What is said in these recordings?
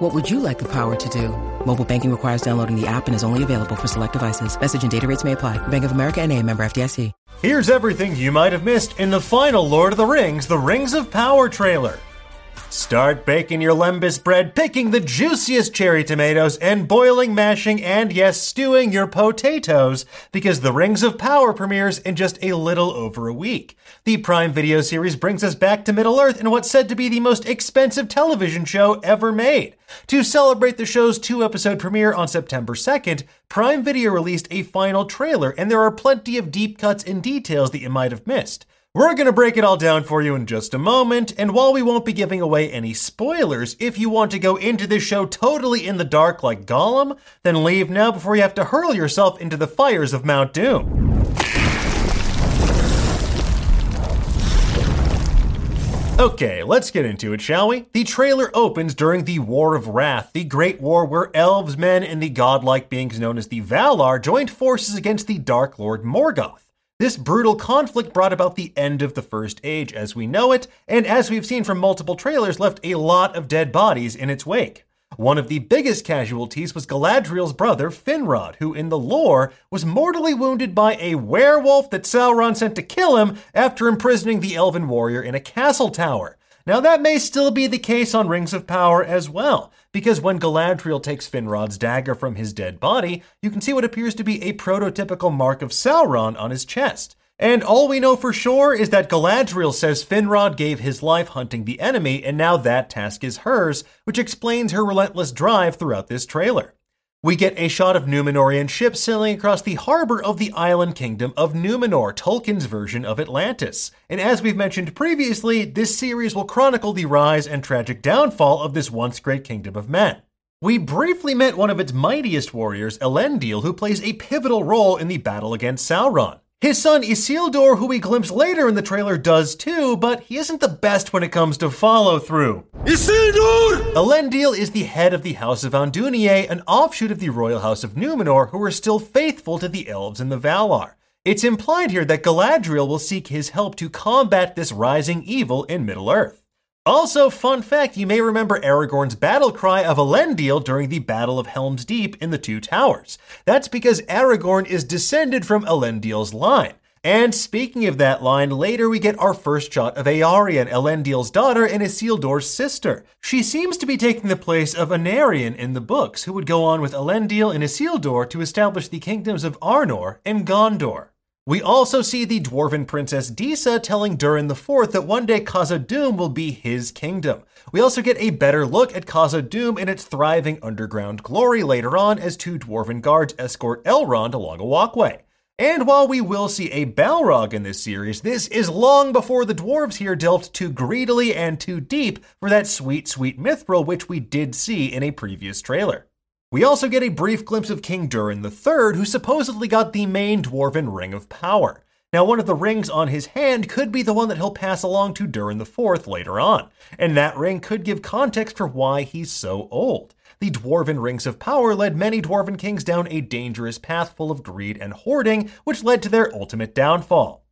What would you like the power to do? Mobile banking requires downloading the app and is only available for select devices. Message and data rates may apply. Bank of America and a member FDIC. Here's everything you might have missed in the final Lord of the Rings, The Rings of Power trailer. Start baking your lembas bread, picking the juiciest cherry tomatoes, and boiling, mashing, and yes, stewing your potatoes, because The Rings of Power premieres in just a little over a week. The Prime Video series brings us back to Middle Earth in what's said to be the most expensive television show ever made. To celebrate the show's two episode premiere on September 2nd, Prime Video released a final trailer, and there are plenty of deep cuts and details that you might have missed. We're going to break it all down for you in just a moment, and while we won't be giving away any spoilers, if you want to go into this show totally in the dark like Gollum, then leave now before you have to hurl yourself into the fires of Mount Doom. Okay, let's get into it, shall we? The trailer opens during the War of Wrath, the great war where elves, men, and the godlike beings known as the Valar joined forces against the Dark Lord Morgoth. This brutal conflict brought about the end of the First Age as we know it, and as we've seen from multiple trailers, left a lot of dead bodies in its wake. One of the biggest casualties was Galadriel's brother, Finrod, who in the lore was mortally wounded by a werewolf that Sauron sent to kill him after imprisoning the elven warrior in a castle tower. Now, that may still be the case on Rings of Power as well, because when Galadriel takes Finrod's dagger from his dead body, you can see what appears to be a prototypical mark of Sauron on his chest. And all we know for sure is that Galadriel says Finrod gave his life hunting the enemy, and now that task is hers, which explains her relentless drive throughout this trailer. We get a shot of Numenorian ships sailing across the harbor of the island kingdom of Numenor, Tolkien's version of Atlantis. And as we've mentioned previously, this series will chronicle the rise and tragic downfall of this once great kingdom of men. We briefly met one of its mightiest warriors, Elendil, who plays a pivotal role in the battle against Sauron. His son Isildur, who we glimpse later in the trailer, does too, but he isn't the best when it comes to follow through. Isildur! Elendil is the head of the House of Andúnier, an offshoot of the royal house of Numenor, who are still faithful to the elves and the Valar. It's implied here that Galadriel will seek his help to combat this rising evil in Middle Earth. Also, fun fact, you may remember Aragorn's battle cry of Elendil during the Battle of Helm's Deep in the Two Towers. That's because Aragorn is descended from Elendil's line. And speaking of that line, later we get our first shot of Eärien, Elendil's daughter and Isildur's sister. She seems to be taking the place of Anarion in the books, who would go on with Elendil and Isildur to establish the kingdoms of Arnor and Gondor. We also see the dwarven princess Disa telling Durin IV that one day Khazad-dûm will be his kingdom. We also get a better look at Khazad-dûm in its thriving underground glory later on as two dwarven guards escort Elrond along a walkway. And while we will see a Balrog in this series, this is long before the dwarves here delved too greedily and too deep for that sweet, sweet mithril which we did see in a previous trailer. We also get a brief glimpse of King Durin III, who supposedly got the main dwarven ring of power. Now, one of the rings on his hand could be the one that he'll pass along to Durin IV later on, and that ring could give context for why he's so old. The dwarven rings of power led many dwarven kings down a dangerous path full of greed and hoarding, which led to their ultimate downfall.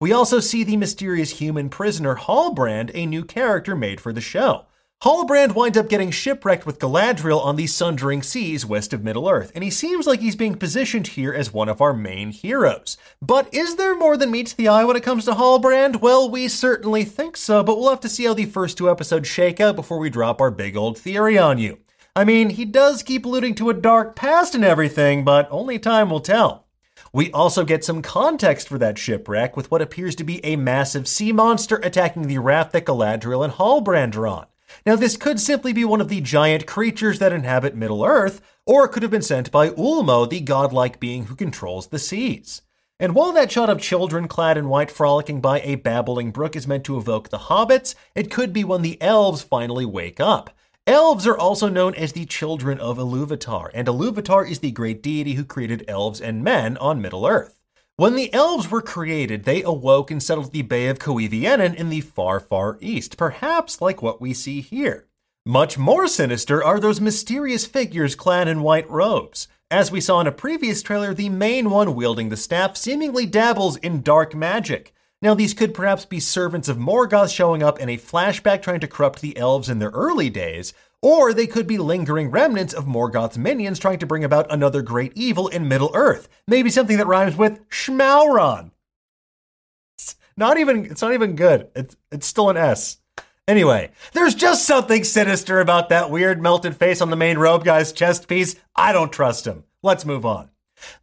We also see the mysterious human prisoner Halbrand, a new character made for the show. Halbrand winds up getting shipwrecked with Galadriel on the Sundering Seas west of Middle Earth, and he seems like he's being positioned here as one of our main heroes. But is there more than meets the eye when it comes to Halbrand? Well, we certainly think so, but we'll have to see how the first two episodes shake out before we drop our big old theory on you. I mean, he does keep alluding to a dark past and everything, but only time will tell. We also get some context for that shipwreck with what appears to be a massive sea monster attacking the raft that Galadriel and Halbrand are on. Now, this could simply be one of the giant creatures that inhabit Middle Earth, or it could have been sent by Ulmo, the godlike being who controls the seas. And while that shot of children clad in white frolicking by a babbling brook is meant to evoke the hobbits, it could be when the elves finally wake up. Elves are also known as the children of Iluvatar, and Iluvatar is the great deity who created elves and men on Middle Earth. When the elves were created, they awoke and settled the Bay of Cuiviénen in the far, far east, perhaps like what we see here. Much more sinister are those mysterious figures clad in white robes. As we saw in a previous trailer, the main one wielding the staff seemingly dabbles in dark magic. Now, these could perhaps be servants of Morgoth showing up in a flashback trying to corrupt the elves in their early days, or they could be lingering remnants of Morgoth's minions trying to bring about another great evil in Middle Earth. Maybe something that rhymes with Schmauron. It's not even it's not even good. It's it's still an S. Anyway, there's just something sinister about that weird melted face on the main robe guy's chest piece. I don't trust him. Let's move on.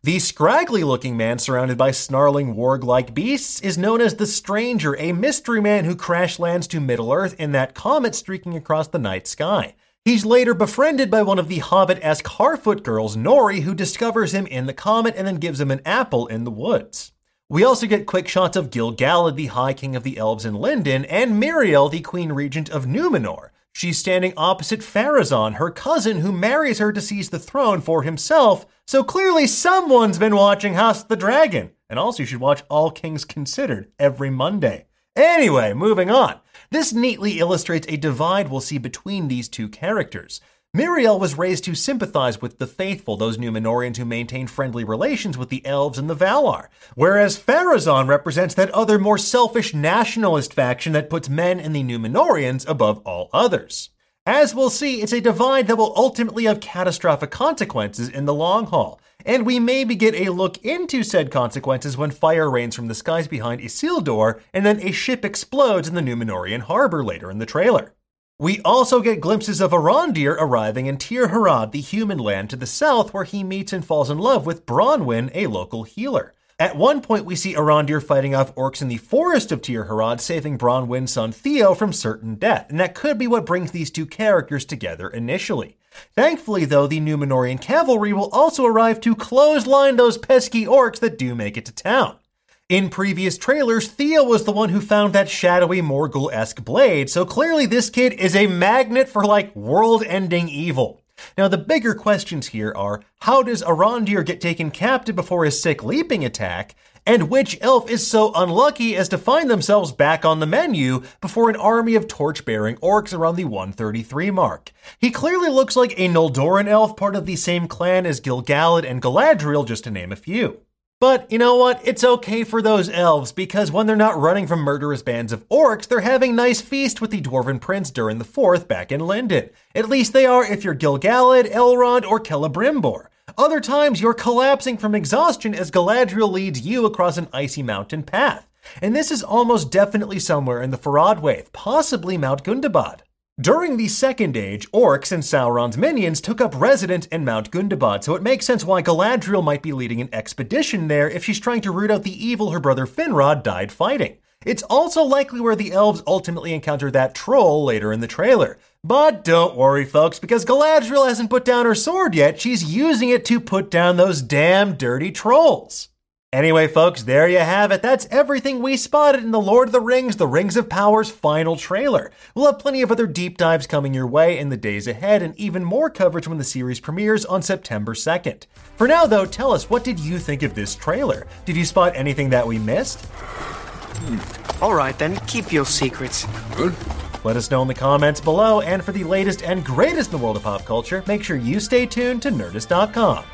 The scraggly looking man surrounded by snarling warg like beasts is known as the Stranger, a mystery man who crash lands to Middle Earth in that comet streaking across the night sky. He's later befriended by one of the Hobbit esque Harfoot girls, Nori, who discovers him in the comet and then gives him an apple in the woods. We also get quick shots of Gil-galad, the High King of the Elves in Lindon, and Míriel, the Queen Regent of Numenor. She's standing opposite Pharazôn, her cousin, who marries her to seize the throne for himself, so clearly someone's been watching House of the Dragon. And also, you should watch All Kings Considered every Monday. Anyway, moving on. This neatly illustrates a divide we'll see between these two characters. Míriel was raised to sympathize with the faithful, those Numenorians who maintain friendly relations with the elves and the Valar, whereas Pharazôn represents that other more selfish nationalist faction that puts men and the Numenorians above all others. As we'll see, it's a divide that will ultimately have catastrophic consequences in the long haul, and we maybe get a look into said consequences when fire rains from the skies behind Isildur and then a ship explodes in the Numenorian harbor later in the trailer. We also get glimpses of Arondir arriving in Tir Harad, the human land to the south, where he meets and falls in love with Bronwyn, a local healer. At one point, we see Arondir fighting off orcs in the forest of Tir Harad, saving Bronwyn's son Theo from certain death, and that could be what brings these two characters together initially. Thankfully, though, the Numenorian cavalry will also arrive to clothesline those pesky orcs that do make it to town. In previous trailers, Theo was the one who found that shadowy Morgul esque blade, so clearly this kid is a magnet for like world ending evil. Now, the bigger questions here are how does Arondir get taken captive before his sick leaping attack? And which elf is so unlucky as to find themselves back on the menu before an army of torch bearing orcs around the 133 mark? He clearly looks like a Noldorin elf, part of the same clan as Gil-galad and Galadriel, just to name a few. But you know what? It's okay for those elves because when they're not running from murderous bands of orcs, they're having nice feast with the dwarven prince Durin the Fourth back in Lindon. At least they are if you're Gil-galad, Elrond, or Celebrimbor. Other times you're collapsing from exhaustion as Galadriel leads you across an icy mountain path. And this is almost definitely somewhere in the Forodwaith, possibly Mount Gundabad. During the Second Age, orcs and Sauron's minions took up residence in Mount Gundabad, so it makes sense why Galadriel might be leading an expedition there if she's trying to root out the evil her brother Finrod died fighting. It's also likely where the elves ultimately encounter that troll later in the trailer. But don't worry, folks, because Galadriel hasn't put down her sword yet. She's using it to put down those damn dirty trolls. Anyway, folks, there you have it. That's everything we spotted in the Lord of the Rings, The Rings of Power's final trailer. We'll have plenty of other deep dives coming your way in the days ahead, and even more coverage when the series premieres on September 2nd. For now, though, tell us what did you think of this trailer? Did you spot anything that we missed? Hmm. All right, then, keep your secrets. Good. Let us know in the comments below, and for the latest and greatest in the world of pop culture, make sure you stay tuned to Nerdist.com.